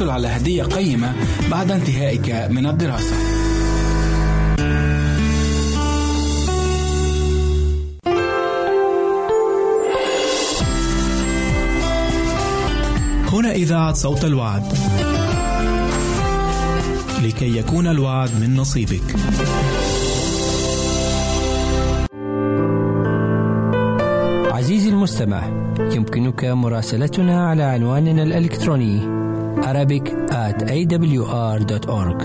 وستحصل على هدية قيمة بعد انتهائك من الدراسة. هنا إذاعة صوت الوعد. لكي يكون الوعد من نصيبك. المستمع يمكنك مراسلتنا على عنواننا الإلكتروني Arabic at awr.org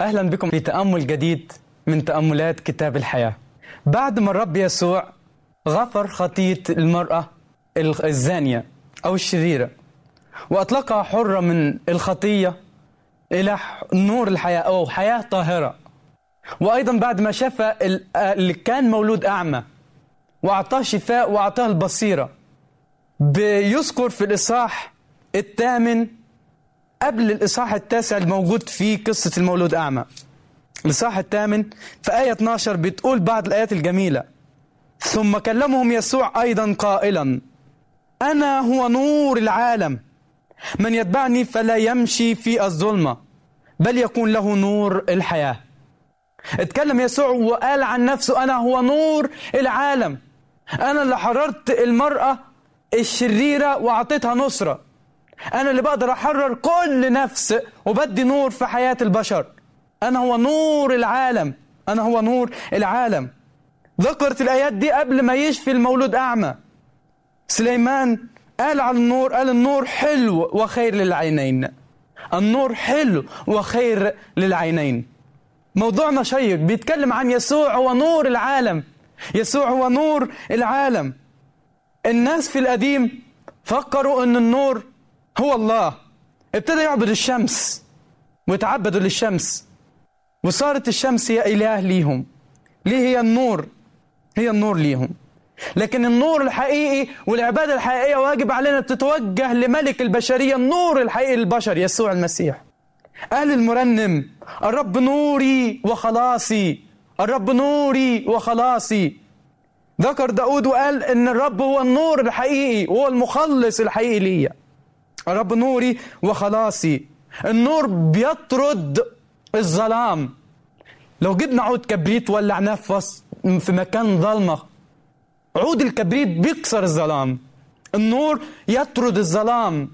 أهلا بكم في تأمل جديد من تأملات كتاب الحياة. بعد ما الرب يسوع غفر خطية المرأة الزانية أو الشريرة. وأطلقها حرة من الخطية إلى نور الحياة أو حياة طاهرة. وأيضا بعد ما شفى اللي كان مولود أعمى وأعطاه شفاء وأعطاه البصيرة. بيذكر في الإصحاح الثامن قبل الإصحاح التاسع الموجود فيه قصة المولود أعمى. الإصحاح الثامن في آية 12 بتقول بعض الآيات الجميلة. ثم كلمهم يسوع أيضا قائلا أنا هو نور العالم. من يتبعني فلا يمشي في الظلمة بل يكون له نور الحياة. اتكلم يسوع وقال عن نفسه أنا هو نور العالم. أنا اللي حررت المرأة الشريرة وأعطيتها نصرة. أنا اللي بقدر أحرر كل نفس وبدي نور في حياة البشر. أنا هو نور العالم. أنا هو نور العالم. ذكرت الآيات دي قبل ما يشفي المولود أعمى. سليمان قال على النور قال النور حلو وخير للعينين. النور حلو وخير للعينين. موضوعنا شيق بيتكلم عن يسوع هو نور العالم. يسوع هو نور العالم. الناس في القديم فكروا إن النور هو الله. ابتدى يعبد الشمس ويتعبدوا للشمس. وصارت الشمس هي إله ليهم. ليه هي النور؟ هي النور ليهم. لكن النور الحقيقي والعبادة الحقيقية واجب علينا تتوجه لملك البشرية النور الحقيقي للبشر يسوع المسيح. قال المرنم الرب نوري وخلاصي الرب نوري وخلاصي. ذكر داود وقال إن الرب هو النور الحقيقي وهو المخلص الحقيقي ليا. الرب نوري وخلاصي. النور بيطرد الظلام. لو جبنا عود كبريت ولعناه في في مكان ظلمة. عود الكبريت بيكسر الظلام. النور يطرد الظلام.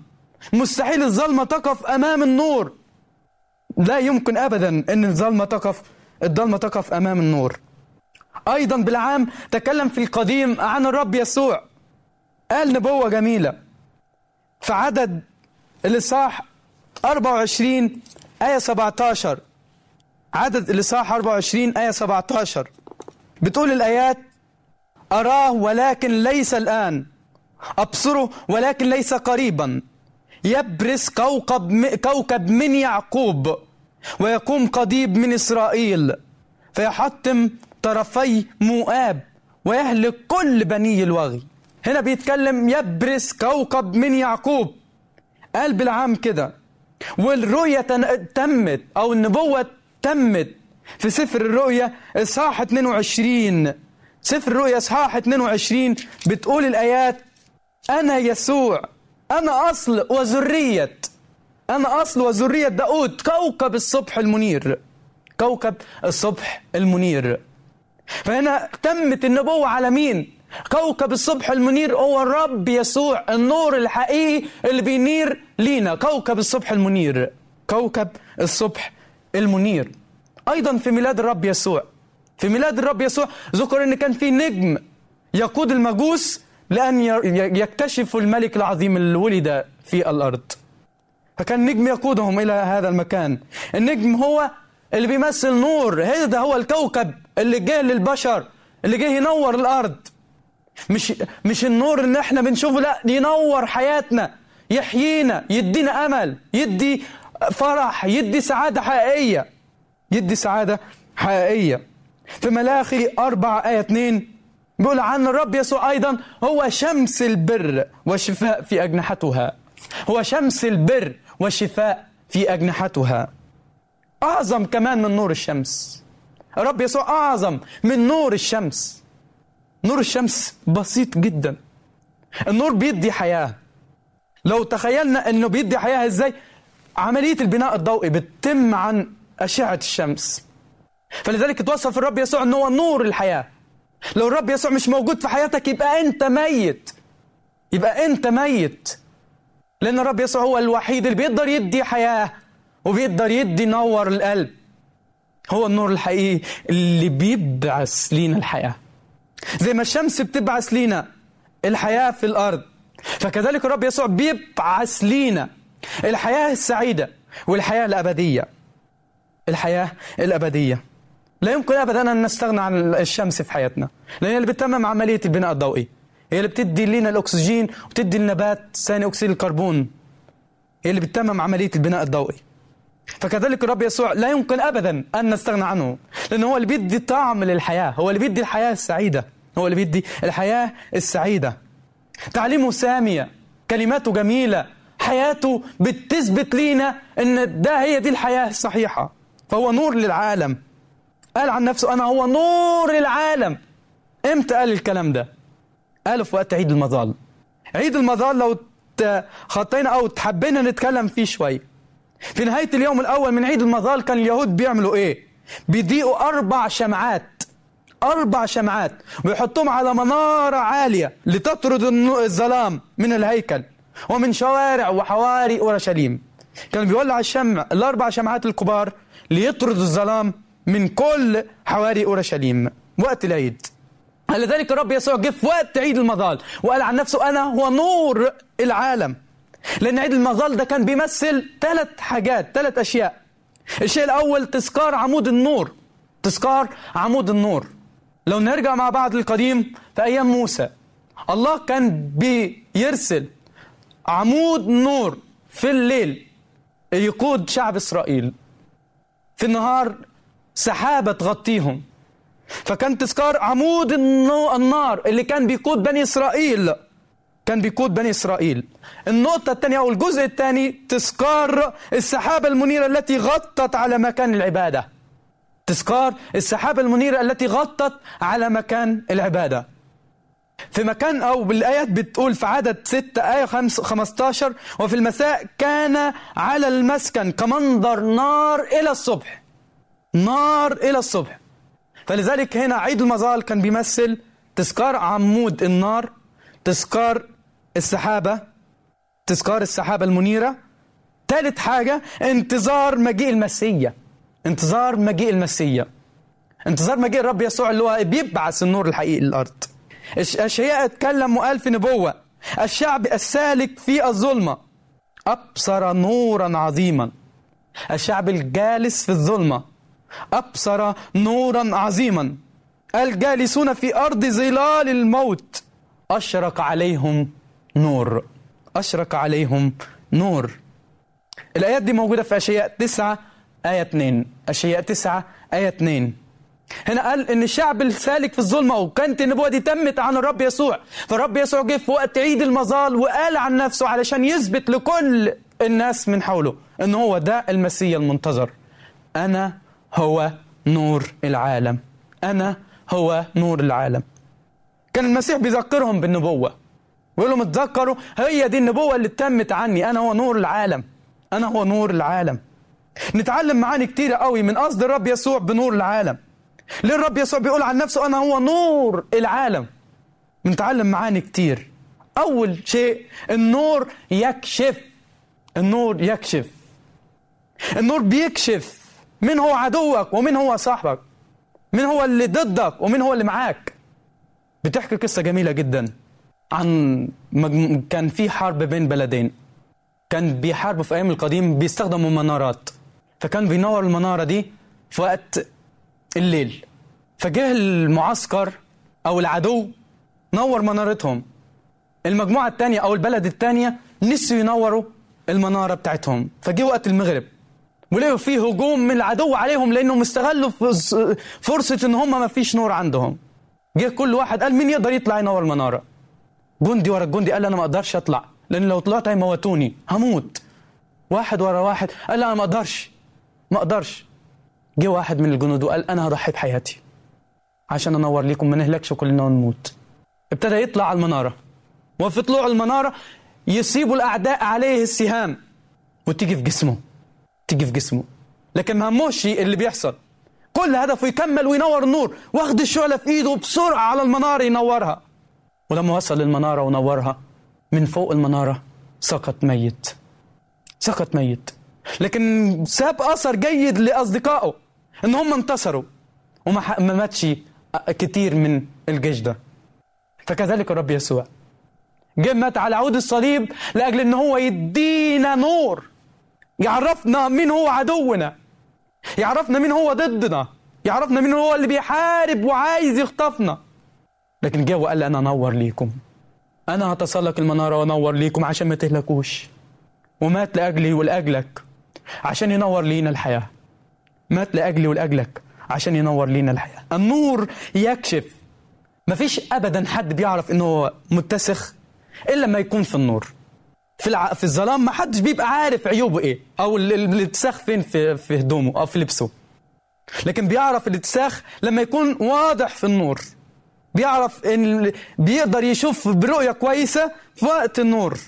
مستحيل الظلمة تقف أمام النور. لا يمكن أبدا أن الظلمة تقف الظلمة تقف أمام النور. أيضا بالعام تكلم في القديم عن الرب يسوع. قال نبوة جميلة. في عدد الإصحاح 24 آية 17 عدد الإصحاح 24 آية 17 بتقول الآيات أراه ولكن ليس الآن. أبصره ولكن ليس قريبا. يبرز كوكب كوكب من يعقوب ويقوم قضيب من إسرائيل. فيحطم طرفي مؤاب ويهلك كل بني الوغي. هنا بيتكلم يبرز كوكب من يعقوب. قال بالعام كده والرؤية تمت أو النبوة تمت. في سفر الرؤيا إصحاح 22 سفر الرؤيا إصحاح 22 بتقول الآيات أنا يسوع أنا أصل وذرية. أنا أصل وذرية داود كوكب الصبح المنير. كوكب الصبح المنير. فهنا تمت النبوة على مين؟ كوكب الصبح المنير هو الرب يسوع النور الحقيقي اللي بينير لينا. كوكب الصبح المنير. كوكب الصبح المنير. أيضا في ميلاد الرب يسوع. في ميلاد الرب يسوع ذكر أن كان في نجم يقود المجوس لأن يكتشفوا الملك العظيم اللي ولد في الأرض. فكان نجم يقودهم إلى هذا المكان. النجم هو اللي بيمثل نور. هذا هو الكوكب اللي جه للبشر اللي جه ينور الأرض. مش مش النور اللي إحنا بنشوفه لا ينور حياتنا. يحيينا يدينا أمل يدي فرح يدي سعادة حقيقية. يدي سعادة حقيقية. في ملاخي أربعة آية 2 بيقول عن الرب يسوع أيضا هو شمس البر والشفاء في أجنحتها. هو شمس البر والشفاء في أجنحتها. أعظم كمان من نور الشمس. الرب يسوع أعظم من نور الشمس. نور الشمس بسيط جدا. النور بيدي حياة. لو تخيلنا إنه بيدي حياة إزاي؟ عملية البناء الضوئي بتتم عن أشعة الشمس. فلذلك توصف الرب يسوع إنه هو نور الحياة. لو الرب يسوع مش موجود في حياتك يبقى أنت ميت. يبقى أنت ميت. لأن الرب يسوع هو الوحيد اللي بيقدر يدي حياة وبيقدر يدي نور القلب. هو النور الحقيقي اللي بيبعث لينا الحياة. زي ما الشمس بتبعث لينا الحياة في الأرض فكذلك الرب يسوع بيبعث لينا الحياة السعيدة والحياة الأبدية. الحياة الأبدية. لا يمكن أبدا أن نستغنى عن الشمس في حياتنا. لأن هي اللي بتتمم عملية البناء الضوئي. هي اللي بتدي لنا الأكسجين وتدي النبات ثاني أكسيد الكربون. هي اللي بتتمم عملية البناء الضوئي. فكذلك الرب يسوع لا يمكن ابدا أن نستغنى عنه. لأنه هو اللي بيدي طعم للحياة. هو اللي بيدي الحياة السعيدة. هو اللي بيدي الحياة السعيدة. تعليمه سامية. كلماته جميلة. حياته بتثبت لينا إن ده هي دي الحياة الصحيحة. فهو نور للعالم. قال عن نفسه أنا هو نور العالم إمتى قال الكلام ده؟ قاله في وقت عيد المظال عيد المظال لو خطينا أو تحبينا نتكلم فيه شوية في نهاية اليوم الأول من عيد المظال كان اليهود بيعملوا إيه؟ بيضيئوا أربع شمعات. أربع شمعات. ويحطوهم على منارة عالية لتطرد الظلام من الهيكل. ومن شوارع وحواري أورشليم. كان بيولع الشمع الأربع شمعات الكبار ليطرد الظلام من كل حواري أورشليم وقت العيد. لذلك الرب يسوع جه في وقت عيد المظال وقال عن نفسه أنا هو نور العالم. لأن عيد المظال ده كان بيمثل ثلاث حاجات ثلاث أشياء. الشيء الأول تذكار عمود النور. تذكار عمود النور. لو نرجع مع بعض للقديم في أيام موسى الله كان بيرسل عمود نور في الليل يقود شعب إسرائيل. في النهار سحابة تغطيهم. فكان تذكار عمود النار اللي كان بيقود بني إسرائيل. كان بيقود بني إسرائيل. النقطة الثانية أو الجزء الثاني تذكار السحابة المنيرة التي غطت على مكان العبادة. تذكار السحابة المنيرة التي غطت على مكان العبادة. في مكان أو بالآيات بتقول في عدد 6 آية 15 وفي المساء كان على المسكن كمنظر نار إلى الصبح. نار إلى الصبح. فلذلك هنا عيد المظال كان بيمثل تذكار عمود النار تذكار السحابة تذكار السحابة المنيرة. ثالث حاجة انتظار مجيء المسيا انتظار مجيء المسيا انتظار مجيء الرب يسوع اللي هو بيبعث النور الحقيقي للأرض. أشياء اتكلم وقال في نبوة. الشعب السالك في الظلمة. أبصر نورا عظيما. الشعب الجالس في الظلمة. أبصر نورا عظيما. الجالسون في أرض ظلال الموت. أشرق عليهم نور. أشرق عليهم نور. الآيات دي موجودة في أشياء 9 آية 2 أشياء 9 آية 2 هنا قال إن الشعب السالك في الظلمة وكانت النبوة دي تمت عن الرب يسوع. فالرب يسوع جه في وقت عيد المظال وقال عن نفسه علشان يثبت لكل الناس من حوله إن هو ده المسيح المنتظر. أنا هو نور العالم. أنا هو نور العالم. كان المسيح بيذكرهم بالنبوة. ويقول لهم اتذكروا هي دي النبوة اللي تمت عني. أنا هو نور العالم. أنا هو نور العالم. نتعلم معاني كتيرة قوي من قصد الرب يسوع بنور العالم. ليه الرب يسوع بيقول عن نفسه أنا هو نور العالم. بنتعلم معاني كتير. أول شيء النور يكشف. النور يكشف. النور بيكشف من هو عدوك ومن هو صاحبك من هو اللي ضدك ومن هو اللي معاك. بتحكي قصة جميلة جدا عن. كان في حرب بين بلدين. كان بيحاربوا في أيام القديم بيستخدموا منارات. فكان بينور المنارة دي في وقت الليل. فجه المعسكر أو العدو نور منارتهم. المجموعة التانية أو البلد التانية نسوا ينوروا المنارة بتاعتهم. فجه وقت المغرب. ولقوا فيه هجوم من العدو عليهم لانهم استغلوا فرص- فرصة ان هم ما فيش نور عندهم. جه كل واحد قال مين يقدر يطلع ينور المنارة؟ جندي ورا الجندي قال أنا ما أقدرش اطلع لأن لو طلعت هيموتوني هموت. واحد ورا واحد قال أنا ما أقدرش ما أقدرش. جه واحد من الجنود وقال أنا هضحي بحياتي. عشان أنور ليكم ما نهلكش كلنا ونموت. ابتدى يطلع على المنارة. وفي طلوع المنارة يصيبوا الأعداء عليه السهام. وتيجي في جسمه. تيجي في جسمه. لكن ما هموش اللي بيحصل. كل هدفه يكمل وينور النور واخد الشعلة في إيده بسرعة على المنارة ينورها. ولما وصل للمنارة ونورها من فوق المنارة سقط ميت. سقط ميت. لكن ساب أثر جيد لأصدقائه. إن هم انتصروا. وما ما ماتش كتير من الجيش ده. فكذلك الرب يسوع. جه مات على عود الصليب لأجل إن هو يدينا نور. يعرفنا مين هو عدونا. يعرفنا مين هو ضدنا. يعرفنا مين هو اللي بيحارب وعايز يخطفنا. لكن جه وقال أنا أنور ليكم. أنا هتسلق المنارة وأنور ليكم عشان ما تهلكوش. ومات لأجلي ولأجلك عشان ينور لينا الحياة. مات لأجلي ولأجلك عشان ينور لينا الحياة. النور يكشف. مفيش ابدا حد بيعرف إنه هو متسخ إلا لما يكون في النور. في الع... في الظلام ما حدش بيبقى عارف عيوبه إيه أو ال- ال- الاتساخ فين في في هدومه أو في لبسه. لكن بيعرف الاتساخ لما يكون واضح في النور. بيعرف إن بيقدر يشوف برؤية كويسة في وقت النور.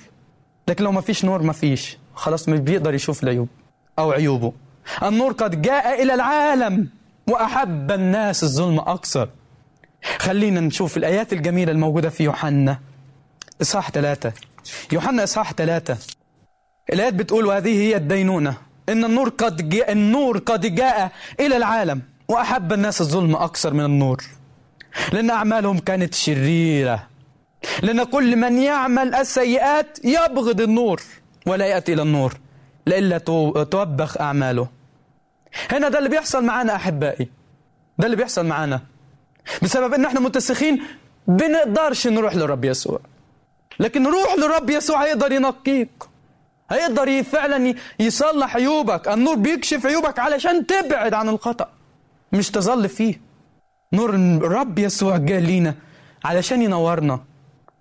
لكن لو ما فيش نور ما فيش خلاص مش بيقدر يشوف العيوب أو عيوبه. النور قد جاء إلى العالم وأحب الناس الظلم أكثر. خلينا نشوف الآيات الجميلة الموجودة في يوحنا. إصحاح ثلاثة. يوحنا إصحاح ثلاثة. الآيات بتقول وهذه هي الدينونة. إن النور قد جاء النور قد جاء إلى العالم وأحب الناس الظلم أكثر من النور. لأن أعمالهم كانت شريرة. لأن كل من يعمل السيئات يبغض النور ولا يأتي إلى النور. لئلا تو- توبخ أعماله. هنا ده اللي بيحصل معانا أحبائي. ده اللي بيحصل معانا. بسبب إن إحنا متسخين بنقدرش نروح للرب يسوع. لكن روح للرب يسوع هيقدر ينقيك. هيقدر فعلا يصلح عيوبك. النور بيكشف عيوبك علشان تبعد عن الخطأ. مش تظل فيه. نور الرب يسوع جه لينا علشان ينورنا.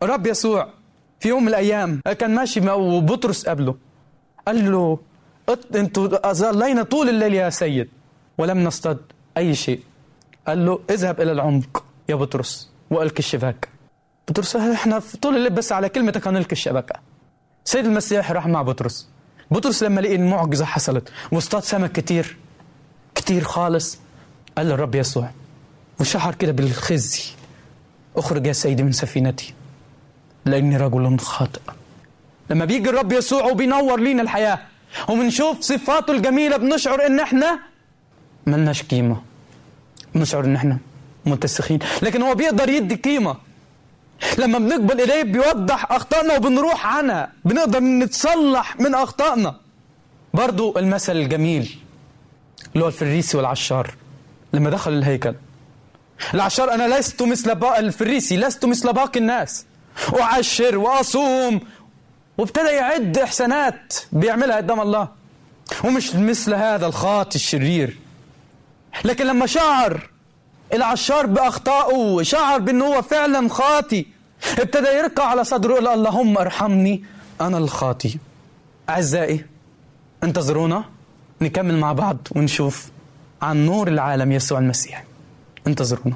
الرب يسوع في يوم من الأيام كان ماشي وبطرس قابله قال له "أت- أنتوا ظلينا طول الليل يا سيد ولم نصطاد أي شيء. قال له اذهب إلى العمق يا بطرس والك الشباك. بطرس إحنا في طول الليل بس على كلمتك هنلقي الشبكه سيد المسيح راح مع بطرس. بطرس لما لقي المعجزة حصلت واصطاد سمك كتير كتير خالص. قال للرب يسوع وشعر كده بالخزي أخرج يا سيدي من سفينتي لأني رجل خاطئ. لما بيجي الرب يسوع وبينور لينا الحياة وبنشوف صفاته الجميلة بنشعر إن إحنا ملناش قيمة. بنشعر إن إحنا متسخين. لكن هو بيقدر يدي قيمة. لما بنقبل إليه بيوضح أخطائنا وبنروح عنها. بنقدر نتصلح من أخطائنا. برضو المثل الجميل اللي هو الفريسي والعشار. لما دخل الهيكل. العشار أنا لست مثل الفريسي لست مثل باقي الناس. أعشر وأصوم وابتدى يعد إحسانات بيعملها قدام الله. ومش مثل هذا الخاطي الشرير. لكن لما شعر العشار بأخطائه شعر بان هو فعلا خاطي ابتدى يركع على صدره يقول اللهم ارحمني أنا الخاطي. أعزائي انتظرونا نكمل مع بعض ونشوف عن نور العالم يسوع المسيح. انتظرونا.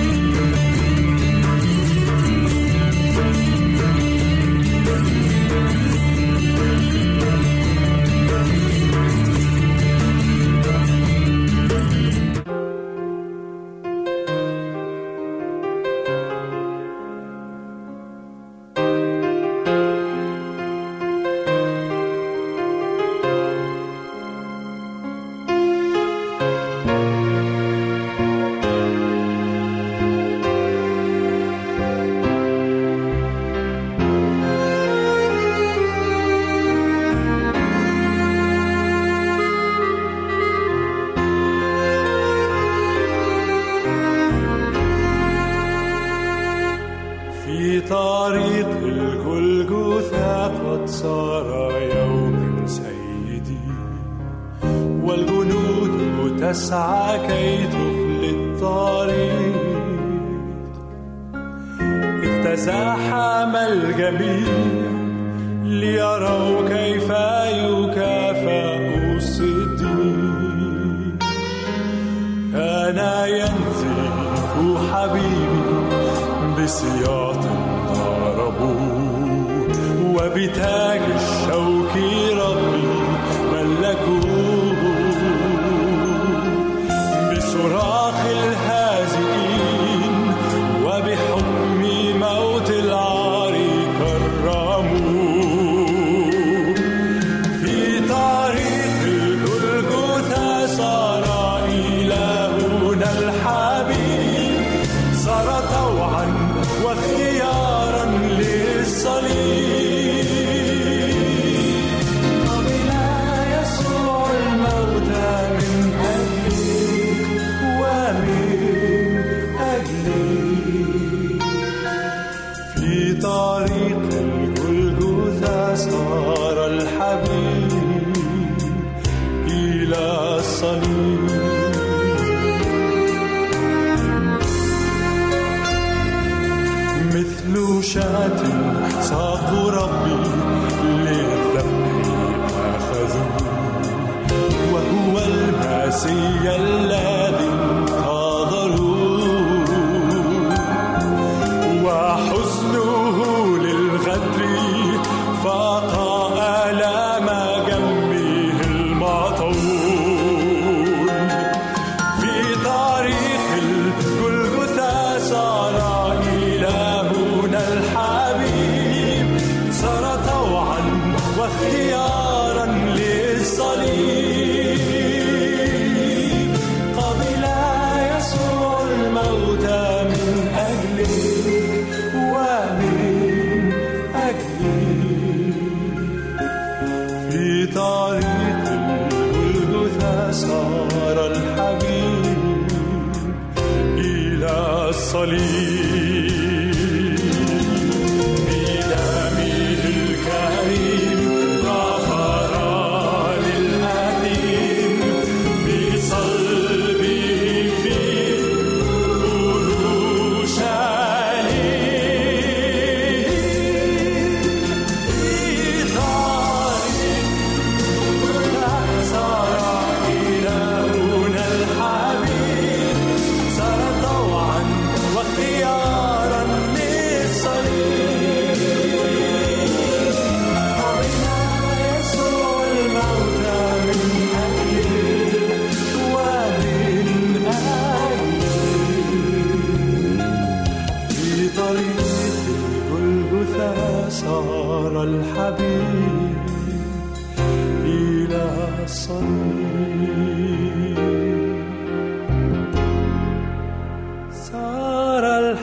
المسيا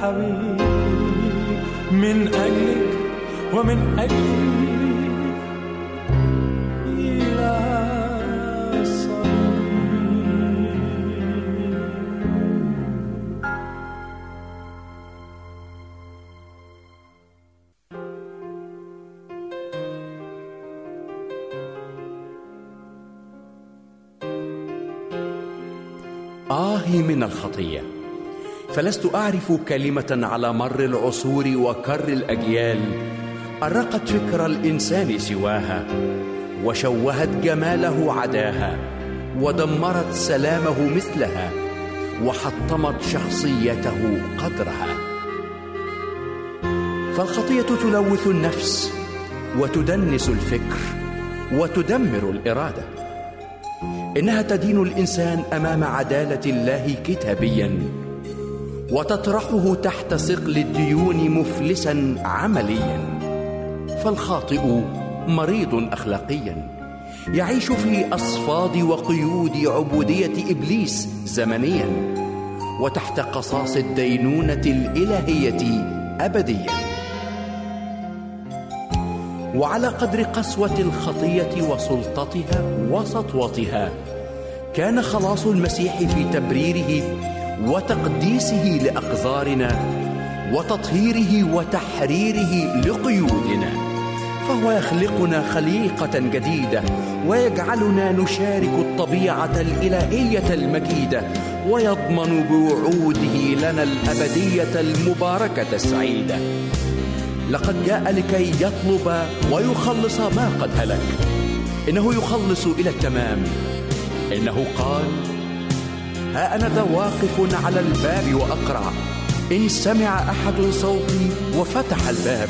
الحبيب من أجلك ومن أجلي إلى الصليب آه من الخطية. فلست أعرف كلمة على مر العصور وكر الأجيال. أرقت فكر الإنسان سواها وشوهت جماله عداها ودمرت سلامه مثلها وحطمت شخصيته قدرها. فالخطية تلوث النفس وتدنس الفكر وتدمر الإرادة. إنها تدين الإنسان أمام عدالة الله كتابيا. وتطرحه تحت صقل الديون مفلسا عمليا. فالخاطئ مريض أخلاقيا. يعيش في أصفاد وقيود عبودية إبليس زمنيا. وتحت قصاص الدينونة الإلهية أبديا. وعلى قدر قسوة الخطية وسلطتها وسطوتها كان خلاص المسيح في تبريره وتقديسه لأقذارنا وتطهيره وتحريره لقيودنا. فهو يخلقنا خليقة جديدة ويجعلنا نشارك الطبيعة الإلهية المجيدة ويضمن بوعوده لنا الأبدية المباركة السعيدة. لقد جاء لكي يطلب ويخلص ما قد هلك. إنه يخلص إلى التمام. إنه قال ها أنا ذا واقف على الباب وأقرع إن سمع أحد صوتي وفتح الباب.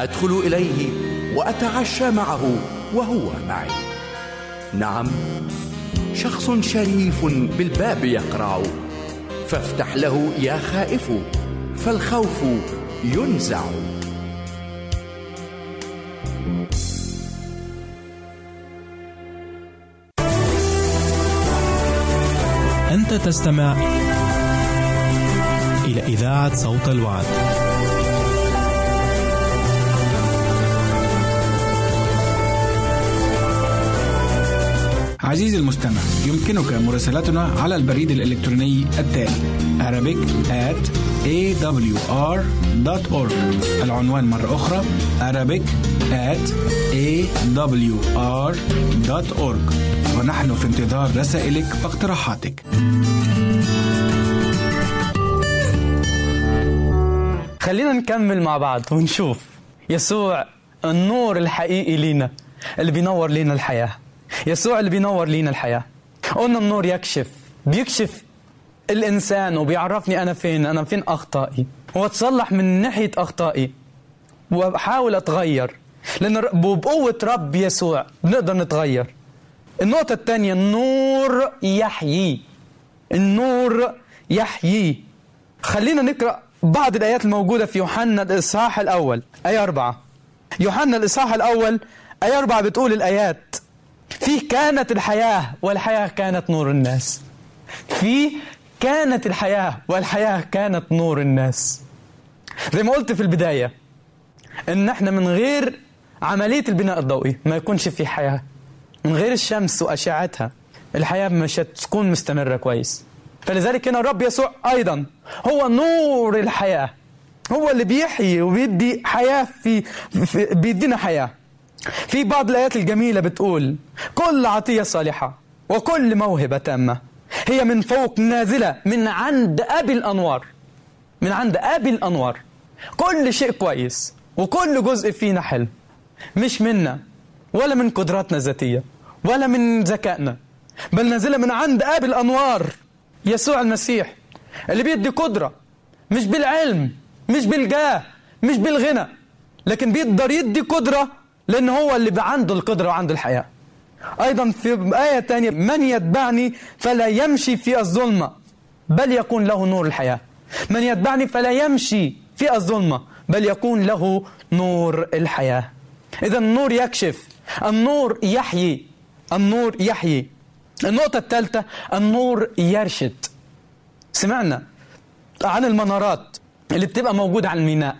أدخل إليه وأتعشى معه وهو معي. نعم شخص شريف بالباب يقرع فافتح له يا خائف فالخوف ينزع. تستمع إلى إذاعة صوت الوعد. عزيزي المستمع يمكنك مراسلتنا على البريد الإلكتروني التالي Arabic at awr.org العنوان مرة أخرى Arabic at awr.org ونحن في انتظار رسائلك واقتراحاتك. خلينا نكمل مع بعض ونشوف. يسوع النور الحقيقي لينا اللي بينور لينا الحياة. يسوع اللي بينور لينا الحياة. قلنا النور يكشف بيكشف الإنسان وبيعرفني أنا فين أنا فين أخطائي. وأتصلح من ناحية أخطائي. وأحاول أتغير لأن ر- بقوة رب يسوع بنقدر نتغير. النقطة الثانية النور يحيي. النور يحيي. خلينا نقرأ بعض الآيات الموجودة في يوحنا الإصحاح الأول آية أربعة. يوحنا الإصحاح الأول آية أربعة بتقول الآيات فيه كانت الحياة والحياة كانت نور الناس. فيه كانت الحياة والحياة كانت نور الناس. زي ما قلت في البداية إن إحنا من غير عملية البناء الضوئي ما يكونش في حياة. من غير الشمس وأشعتها الحياة مش هتكون مستمرة كويس. فلذلك هنا الرب يسوع أيضا هو نور الحياة. هو اللي بيحيي وبيدي حياة في, في بيدينا حياة. في بعض الآيات الجميلة بتقول كل عطية صالحة وكل موهبة تامة. هي من فوق نازلة من عند أبي الأنوار. من عند أبي الأنوار. كل شيء كويس وكل جزء فينا حلو مش منا ولا من قدراتنا الذاتية. ولا من ذكائنا بل نازلة من عند أبي الأنوار يسوع المسيح اللي بيدي قدرة مش بالعلم مش بالجاه مش بالغنى لكن بيقدر يدي قدرة لأن هو اللي عنده القدرة وعنده الحياة. أيضا في آية تانية من يتبعني فلا يمشي في الظلمة بل يكون له نور الحياة. من يتبعني فلا يمشي في الظلمة بل يكون له نور الحياة. إذا النور يكشف النور يحيي النور يحيي. النقطة الثالثة النور يرشد. سمعنا عن المنارات اللي بتبقى موجودة على الميناء.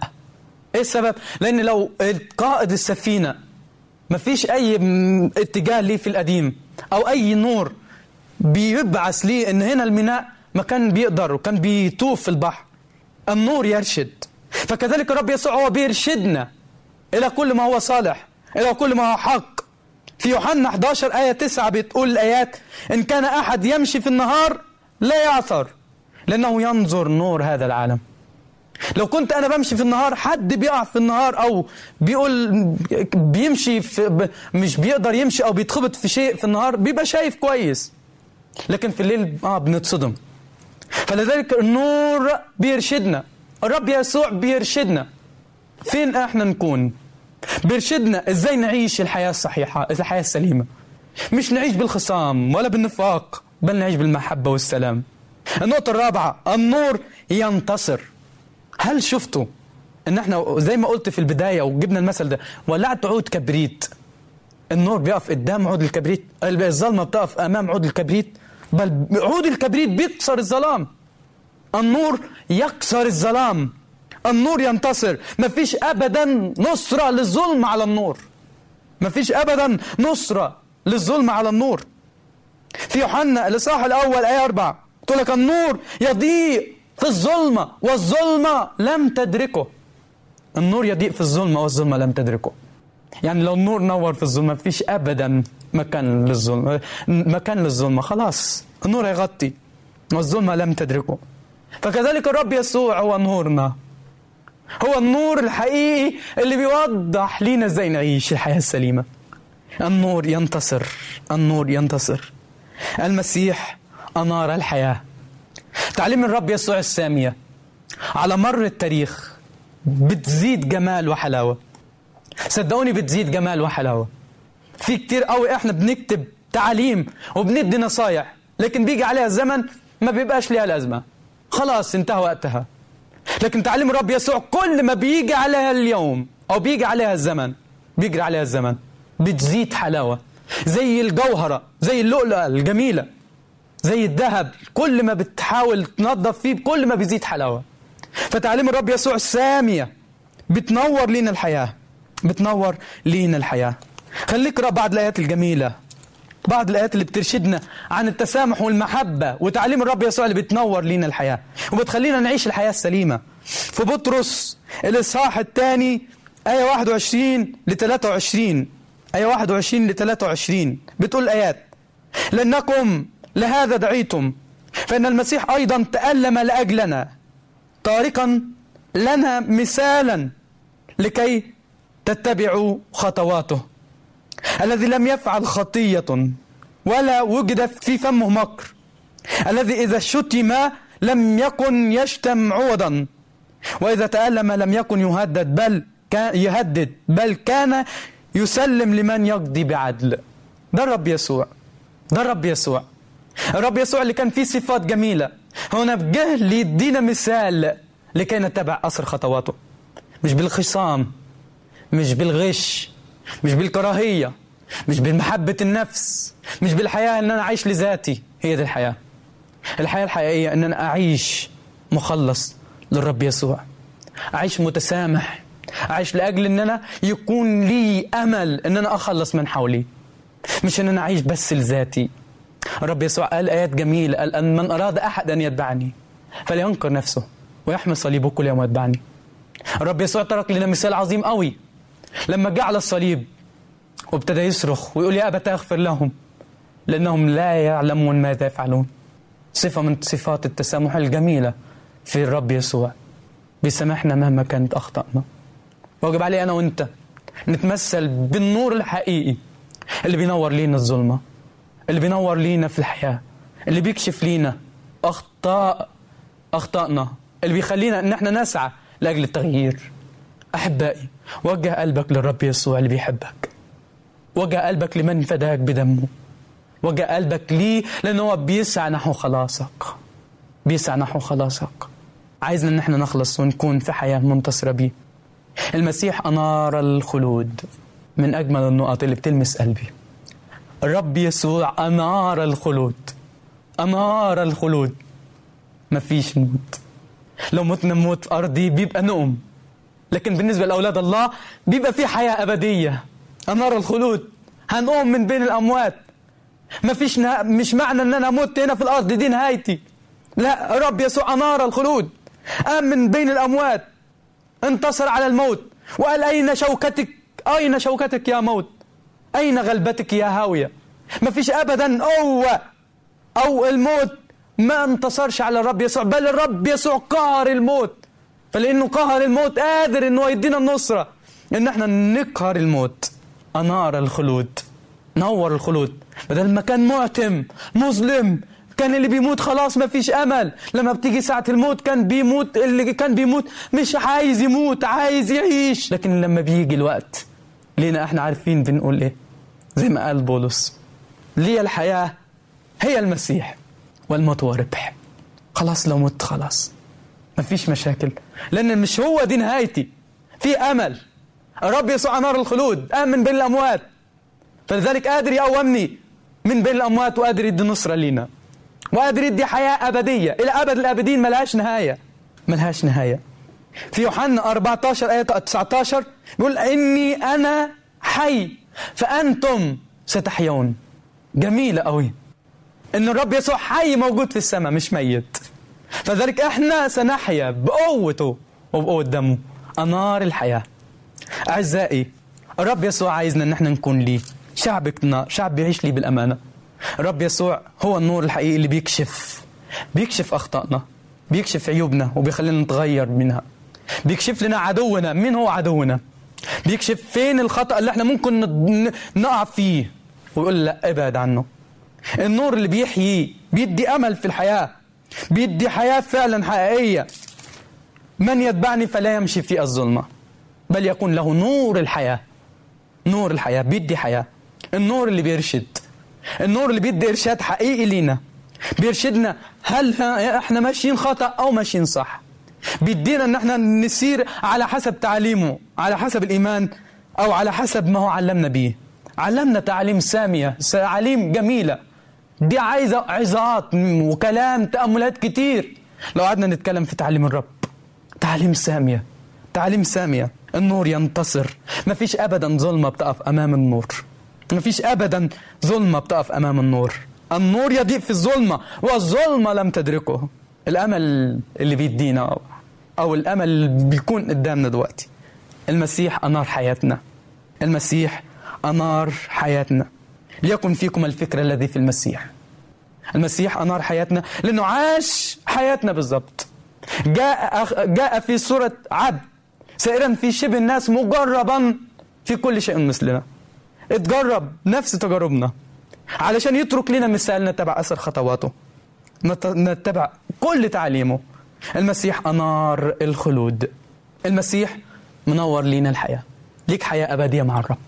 إيه السبب؟ لأن لو قائد السفينة مفيش أي اتجاه ليه في القديم أو أي نور بيبعث ليه إن هنا الميناء ما كان بيقدر وكان بيطوف في البحر النور يرشد. فكذلك الرب يسوع هو بيرشدنا إلى كل ما هو صالح إلى كل ما هو حق. في يوحنا 11 آية 9 بتقول الآيات إن كان أحد يمشي في النهار لا يعثر لأنه ينظر نور هذا العالم. لو كنت أنا بمشي في النهار حد بيقع في النهار أو بيقول بيمشي في مش بيقدر يمشي أو بيتخبط في شيء في النهار بيبقى شايف كويس. لكن في الليل آه بنتصدم. فلذلك النور بيرشدنا الرب يسوع بيرشدنا. فين إحنا نكون؟ بيرشدنا إزاي نعيش الحياة الصحيحة الحياة السليمة. مش نعيش بالخصام ولا بالنفاق بل نعيش بالمحبة والسلام. النقطة الرابعة النور ينتصر. هل شفتوا إن إحنا زي ما قلت في البداية وجبنا المثل ده ولعت عود كبريت؟ النور بيقف قدام عود الكبريت الظلمة بتقف أمام عود الكبريت بل عود الكبريت بيكسر الظلام. النور يكسر الظلام. النور ينتصر. مفيش ابدا نصرة للظلم على النور. مفيش ابدا نصرة للظلم على النور. في يوحنا الإصحاح الأول آية 4 تقول لك النور يضيء في الظلمة والظلمة لم تدركه. النور يضيء في الظلمة والظلمة لم تدركه. يعني لو النور نور في الظلمة مفيش أبدا مكان للظلمة مكان للظلمة. خلاص النور هيغطي والظلمة لم تدركه. فكذلك الرب يسوع هو نورنا. هو النور الحقيقي اللي بيوضح لينا إزاي نعيش الحياة السليمة. النور ينتصر النور ينتصر. المسيح أنار الحياة. تعليم الرب يسوع السامية على مر التاريخ بتزيد جمال وحلاوة. صدقوني بتزيد جمال وحلاوة. في كتير قوي إحنا بنكتب تعاليم وبندي نصايح لكن بيجي عليها الزمن ما بيبقاش ليها لازمة. خلاص انتهى وقتها. لكن تعليم الرب يسوع كل ما بيجي عليها اليوم أو بيجي عليها الزمن بيجري عليها الزمن بتزيد حلاوة. زي الجوهرة زي اللؤلؤة الجميلة زي الذهب كل ما بتحاول تنظف فيه كل ما بيزيد حلاوة. فتعليم الرب يسوع السامية بتنور لينا الحياة بتنور لينا الحياة. خليك اقرأ بعض الآيات الجميلة. بعض الآيات اللي بترشدنا عن التسامح والمحبة وتعليم الرب يسوع اللي بتنور لينا الحياة وبتخلينا نعيش الحياة السليمة. في بطرس الإصحاح الثاني آية 21 ل 23 آية 21 ل 23 بتقول الآيات لأنكم لهذا دعيتم فإن المسيح أيضا تألم لأجلنا تاركا لنا مثالا لكي تتبعوا خطواته. الذي لم يفعل خطية ولا وجد في فمه مكر. الذي إذا شتم لم يكن يشتم عوضا. وإذا تألم لم يكن يهدد بل كان يهدد بل كان يسلم لمن يقضي بعدل. ده الرب يسوع. ده الرب يسوع. الرب يسوع اللي كان فيه صفات جميلة. هنا جه ليدينا مثال لكي نتبع أثر خطواته. مش بالخصام مش بالغش مش بالكراهية مش بالمحبة النفس مش بالحياة إن أنا أعيش لذاتي هي دي الحياة. الحياة الحقيقية إن أنا أعيش مخلص للرب يسوع. أعيش متسامح أعيش لأجل إن أنا يكون لي أمل إن أنا أخلص من حولي. مش إن أنا أعيش بس لذاتي. الرب يسوع قال آيات جميلة قال أن من أراد احد أن يتبعني فلينكر نفسه ويحمل صليبه كل يوم ويتبعني. الرب يسوع ترك لنا مثال عظيم قوي. لما جه على الصليب وابتدى يصرخ ويقول يا أبت أغفر لهم لأنهم لا يعلمون ماذا يفعلون. صفة من صفات التسامح الجميلة في الرب يسوع. بيسامحنا مهما كانت أخطأنا. واجب علي أنا وأنت نتمثل بالنور الحقيقي اللي بينور لينا الظلمة اللي بينور لينا في الحياة اللي بيكشف لينا أخطاء أخطائنا اللي بيخلينا إن إحنا نسعى لأجل التغيير. أحبائي وجه قلبك للرب يسوع اللي بيحبك. وجه قلبك لمن فداك بدمه. وجه قلبك ليه؟ لأنه هو بيسعى نحو خلاصك. بيسعى نحو خلاصك. عايزنا إن إحنا نخلص ونكون في حياة منتصرة بيه. المسيح أنار الخلود من أجمل النقط اللي بتلمس قلبي. الرب يسوع أنار الخلود. أنار الخلود. مفيش موت. لو متنا موت أرضي بيبقى نقم. لكن بالنسبة لأولاد الله بيبقى في حياة أبدية. أنار الخلود. هنقوم من بين الأموات. مفيش نه... مش معنى إن أنا مت هنا في الأرض. دي نهايتي لا رب يسوع انار الخلود. قام من بين الأموات. انتصر على الموت. وقال أين شوكتك؟ أين شوكتك يا موت؟ أين غلبتك يا هاوية؟ مفيش ابدا. قوه أو الموت ما انتصرش على الرب يسوع. بل الرب يسوع قهر الموت. فلانه قهر الموت قادر إنه يدينا النصرة. إن إحنا نقهر الموت انار الخلود نور الخلود. بدل ما كان معتم مظلم كان اللي بيموت خلاص ما فيش أمل. لما بتيجي ساعة الموت كان بيموت اللي كان بيموت مش عايز يموت عايز يعيش. لكن لما بيجي الوقت لينا إحنا عارفين بنقول إيه؟ زي ما قال بولس لي الحياة هي المسيح والموت هو ربح. خلاص لو مت خلاص. ما فيش مشاكل. لأن مش هو دي نهايتي. في أمل. الرب يسوع نار الخلود. قام من بين الأموات. فلذلك قادر يقومني من بين الأموات وقادر يدي نصرة لينا. وقادر يدي حياة أبدية. إلى أبد الأبدين ملهاش نهاية. ملهاش نهاية. في يوحنا 14 آية 19 بيقول إني أنا حي فأنتم ستحيون. جميلة قوي إن الرب يسوع حي موجود في السماء مش ميت. فذلك إحنا سنحيا بقوته وبقوة دمه أنار الحياة. أعزائي الرب يسوع عايزنا إن إحنا نكون ليه. شعبنا شعب بيعيش ليه بالأمانة. الرب يسوع هو النور الحقيقي اللي بيكشف بيكشف أخطائنا بيكشف عيوبنا وبيخلينا نتغير منها. بيكشف لنا عدونا. مين هو عدونا؟ بيكشف فين الخطأ اللي إحنا ممكن نقع فيه؟ ويقول لا ابعد عنه. النور اللي بيحيي بيدي أمل في الحياة. بيدي حياة فعلا حقيقية. من يتبعني فلا يمشي في الظلمة بل يكون له نور الحياة. نور الحياة بيدي حياة. النور اللي بيرشد. النور اللي بيدي إرشاد حقيقي لينا. بيرشدنا هل إحنا ماشيين خطأ أو ماشيين صح. بيدينا إن إحنا نسير على حسب تعليمه على حسب الإيمان أو على حسب ما هو علمنا بيه. علمنا تعليم سامية تعليم جميلة. دي عايزة عظات وكلام تأملات كتير. لو قعدنا نتكلم في تعليم الرب تعليم سامية تعليم سامية النور ينتصر. ما فيش ابدا ظلمة بتقف أمام النور. ما فيش ابدا ظلمة بتقف أمام النور. النور يضيء في الظلمة والظلمة لم تدركه. الأمل اللي بيدينا أو- أو الأمل اللي بيكون قدامنا دلوقتي. المسيح أنار حياتنا. المسيح أنار حياتنا. ليكن فيكم الفكر الذي في المسيح. المسيح أنار حياتنا لأنه عاش حياتنا بالظبط جاء جاء في صورة عبد سائرا في شبه الناس مجربا في كل شيء مثلنا. اتجرب نفس تجاربنا. علشان يترك لنا مثال نتبع أثر خطواته. نت- نتبع كل تعليمه. المسيح أنار الخلود. المسيح منور لينا الحياة. ليك حياة أبدية مع الرب.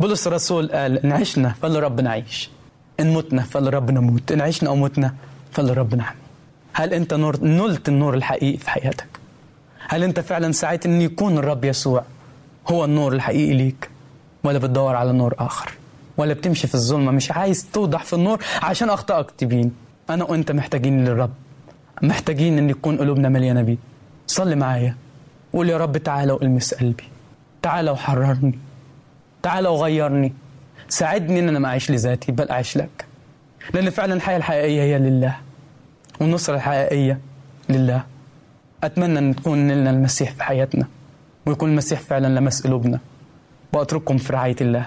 بولس الرسول قال إن عشنا فلرب نعيش. إن متنا فلرب نموت. إن عشنا أو متنا فلرب نحمي هل أنت نور نلت النور الحقيقي في حياتك؟ هل أنت فعلا سعيت إن يكون الرب يسوع هو النور الحقيقي ليك؟ ولا بتدور على نور آخر؟ ولا بتمشي في الظلمة؟ مش عايز توضح في النور عشان اخطائك تبين. أنا وأنت محتاجين للرب. محتاجين إن يكون قلوبنا مليانة بيه. صلي معايا. قول يا رب تعالى وألمس قلبي. تعالى وحررني. تعالى وغيرني. ساعدني إن أنا ما أعيش لذاتي بل أعيش لك. لأن فعلا الحياة الحقيقية هي لله والنصرة الحقيقية لله. أتمنى أن تكون لنا المسيح في حياتنا ويكون المسيح فعلا لمس قلوبنا وأترككم في رعاية الله.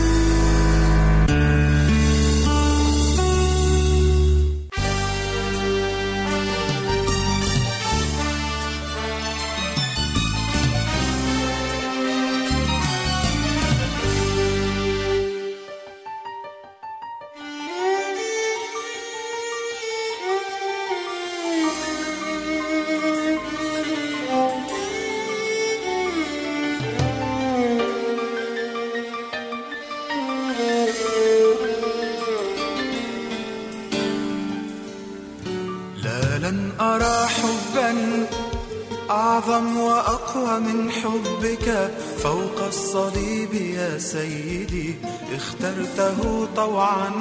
طوعا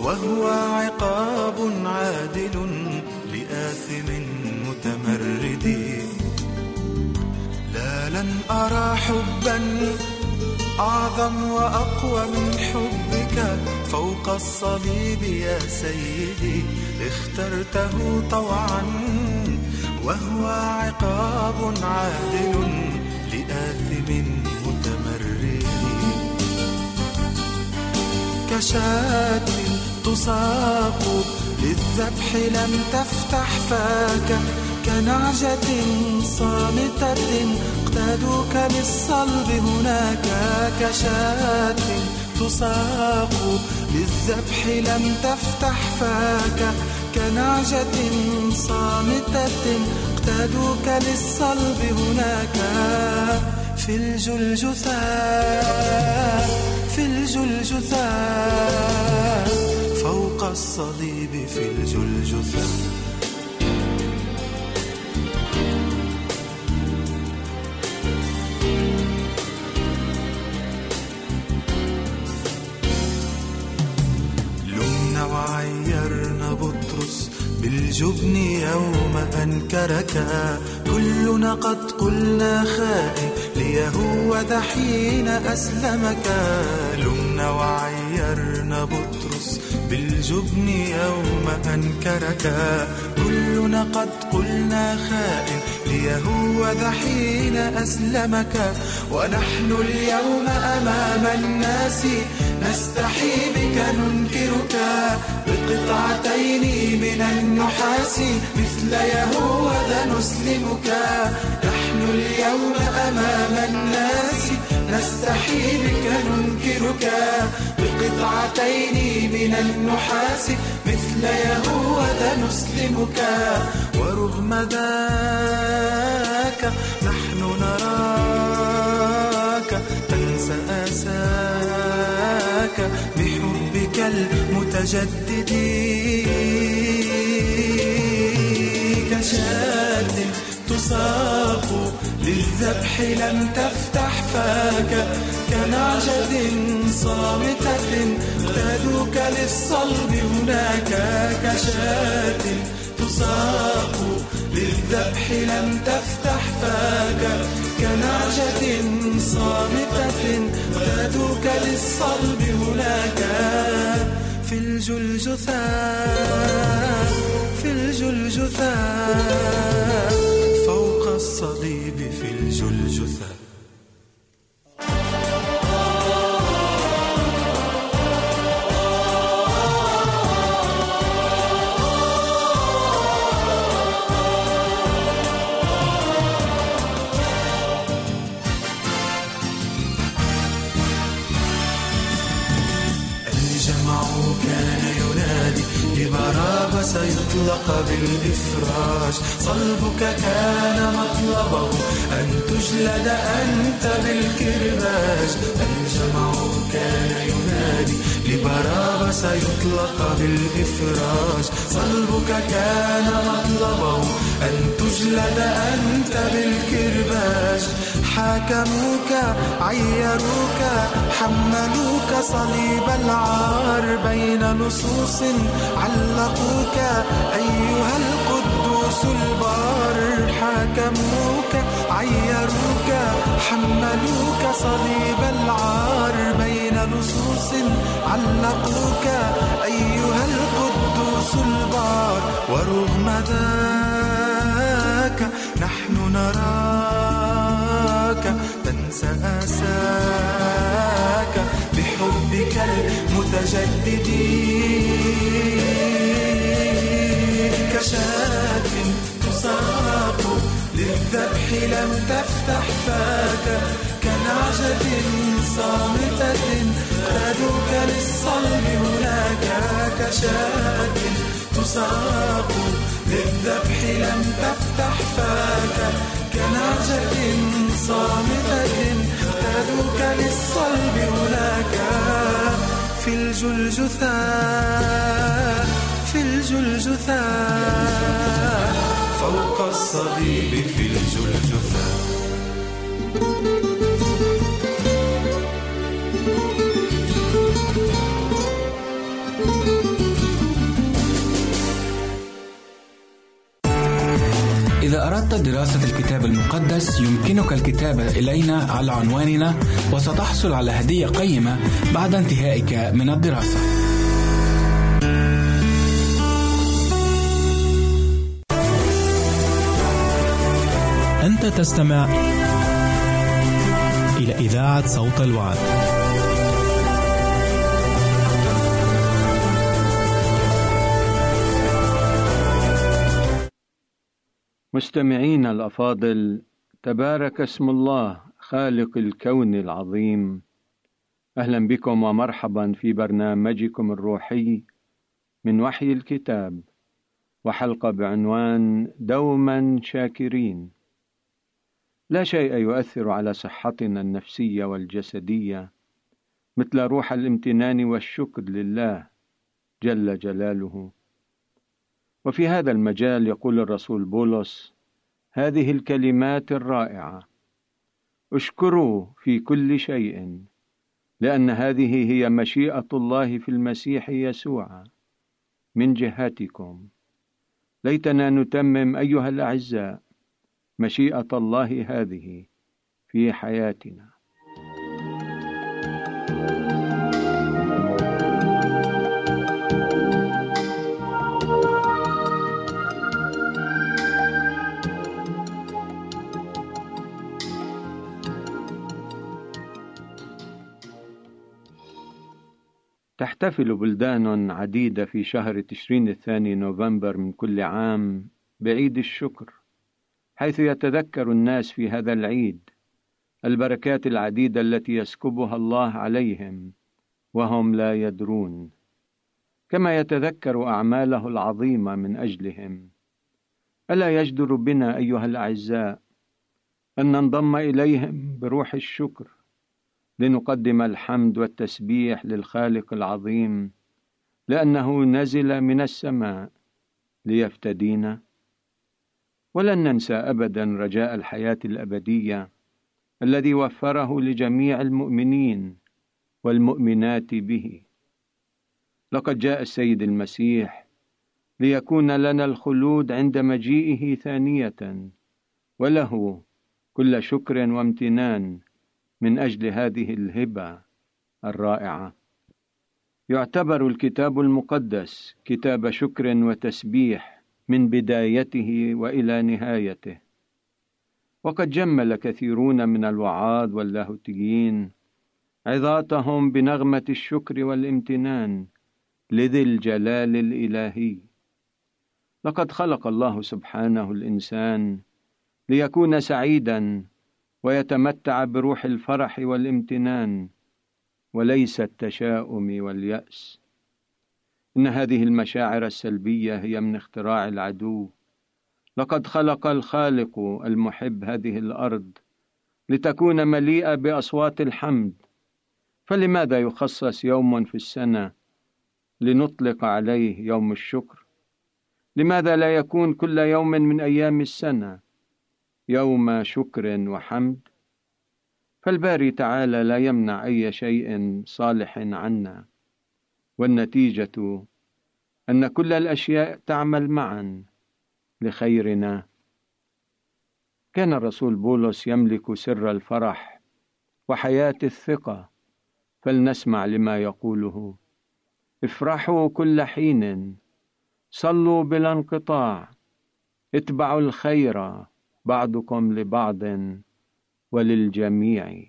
وهو عقاب عادل لآثم متمرد. لا لن أرى حبا أعظم وأقوى من حبك. فوق الصليب يا سيدي اخترته طوعا وهو عقاب عادل لآثم كشاة تساق للذبح لم تفتح فاك كنعجة صامتة اقتادوك للصلب هناك كشاة تساق للذبح لم تفتح فاك كنعجة صامتة اقتادوك للصلب هناك في في فوق الصليب في الجلجثة. لمنا وعيرنا بطرس بالجبن يوم أنكرك. كلنا قد قلنا خائن ليهوذا حين أسلمك. لمنا وعيرنا بطرس بالجبن يوم أنكرك. كلنا قد قلنا خائن ليهوذا حين أسلمك. ونحن اليوم أمام الناس نستحي بك ننكرك. بقطعتين من النحاس مثل يهوذا نسلمك. اليوم أمام الناس نستحي بك ننكرك. بقطعتين من النحاس مثل يهوذا نسلمك. ورغم ذاك نحن نراك. تنسى آساك بحبك المتجدد. كشاة تساق للذبح لم تفتح فاك كنعجة صامتة اقتادوك للصلب هناك كشاة تساق. للذبح لم تفتح فاك كنعجة صامتة اقتادوك للصلب هناك في الجلجثة في الجلجثة عيروك حملوك صليب العار بين لصوص علقوك. أيها القدوس البار حاكموك. عيروك حملوك صليب العار بين لصوص علقوك. أيها القدوس البار ورغم ذاك نحن نراك. تنسى آساك بحبك المتجدد. كشاة تساق للذبح لم تفتح فاك. كنعجة صامتة قادوك للصلب هناك. كشاة تساق للذبح لم تفتح فاك. كنعجة صامتة قادوك للصلب هناك. في الجلجثة في الجلجثة. فوق الصليب في الجلجثة. أردت دراسة الكتاب المقدس يمكنك الكتابة إلينا على عنواننا وستحصل على هدية قيمة بعد انتهائك من الدراسة. أنت تستمع إلى إذاعة صوت الوعد. مستمعينا الأفاضل تبارك اسم الله خالق الكون العظيم. أهلا بكم ومرحبا في برنامجكم الروحي من وحي الكتاب وحلقة بعنوان دوما شاكرين. لا شيء يؤثر على صحتنا النفسية والجسدية مثل روح الامتنان والشكر لله جل جلاله. وفي هذا المجال يقول الرسول بولس هذه الكلمات الرائعة. اشكروا في كل شيء لأن هذه هي مشيئة الله في المسيح يسوع. من جهتكم ليتنا نتمم أيها الأعزاء مشيئة الله هذه في حياتنا. تحتفل بلدان عديدة في شهر تشرين الثاني نوفمبر من كل عام بعيد الشكر حيث يتذكر الناس في هذا العيد البركات العديدة التي يسكبها الله عليهم وهم لا يدرون كما يتذكر أعماله العظيمة من أجلهم. ألا يجدر بنا أيها الأعزاء أن ننضم إليهم بروح الشكر؟ لنقدم الحمد والتسبيح للخالق العظيم لأنه نزل من السماء ليفتدينا. ولن ننسى ابدا رجاء الحياة الأبدية الذي وفره لجميع المؤمنين والمؤمنات به. لقد جاء السيد المسيح ليكون لنا الخلود عند مجيئه ثانية وله كل شكر وامتنان من أجل هذه الهبة الرائعة. يعتبر الكتاب المقدس كتاب شكر وتسبيح من بدايته وإلى نهايته. وقد جمل كثيرون من الوعاظ واللاهوتيين عظاتهم بنغمة الشكر والامتنان لذي الجلال الإلهي. لقد خلق الله سبحانه الإنسان ليكون سعيدا ويتمتع بروح الفرح والامتنان وليس التشاؤم واليأس. إن هذه المشاعر السلبية هي من اختراع العدو. لقد خلق الخالق المحب هذه الأرض لتكون مليئة بأصوات الحمد. فلماذا يخصص يوم في السنة لنطلق عليه يوم الشكر؟ لماذا لا يكون كل يوم من أيام السنة؟ يوم شكر وحمد فالباري تعالى لا يمنع أي شيء صالح عنا والنتيجة أن كل الأشياء تعمل معا لخيرنا. كان الرسول بولس يملك سر الفرح وحياة الثقة فلنسمع لما يقوله افرحوا كل حين صلوا بلا انقطاع اتبعوا الخير بعضكم لبعض وللجميع.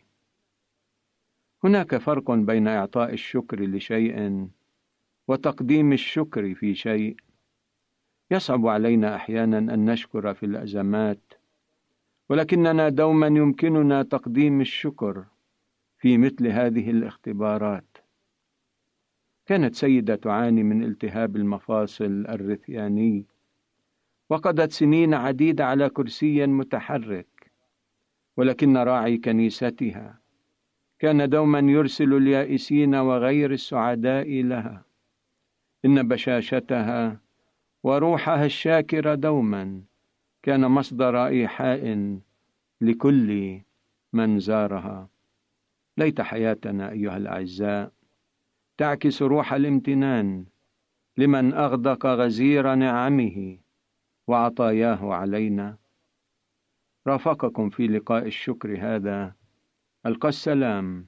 هناك فرق بين إعطاء الشكر لشيء وتقديم الشكر في شيء. يصعب علينا أحيانا أن نشكر في الأزمات ولكننا دوما يمكننا تقديم الشكر في مثل هذه الاختبارات. كانت سيدة تعاني من التهاب المفاصل الرثياني وقضت سنين عديدة على كرسي متحرك ولكن راعي كنيستها كان دوما يرسل اليائسين وغير السعداء لها. إن بشاشتها وروحها الشاكر دوما كان مصدر إيحاء لكل من زارها. ليت حياتنا أيها الأعزاء تعكس روح الامتنان لمن أغدق غزير نعمه. وعطاياه علينا. رافقكم في لقاء الشكر هذا. ألقى السلام.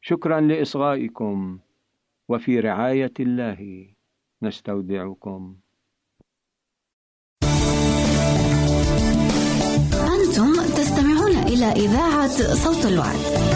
شكرا لإصغائكم. وفي رعاية الله نستودعكم. أنتم تستمعون إلى إذاعة صوت الوعد.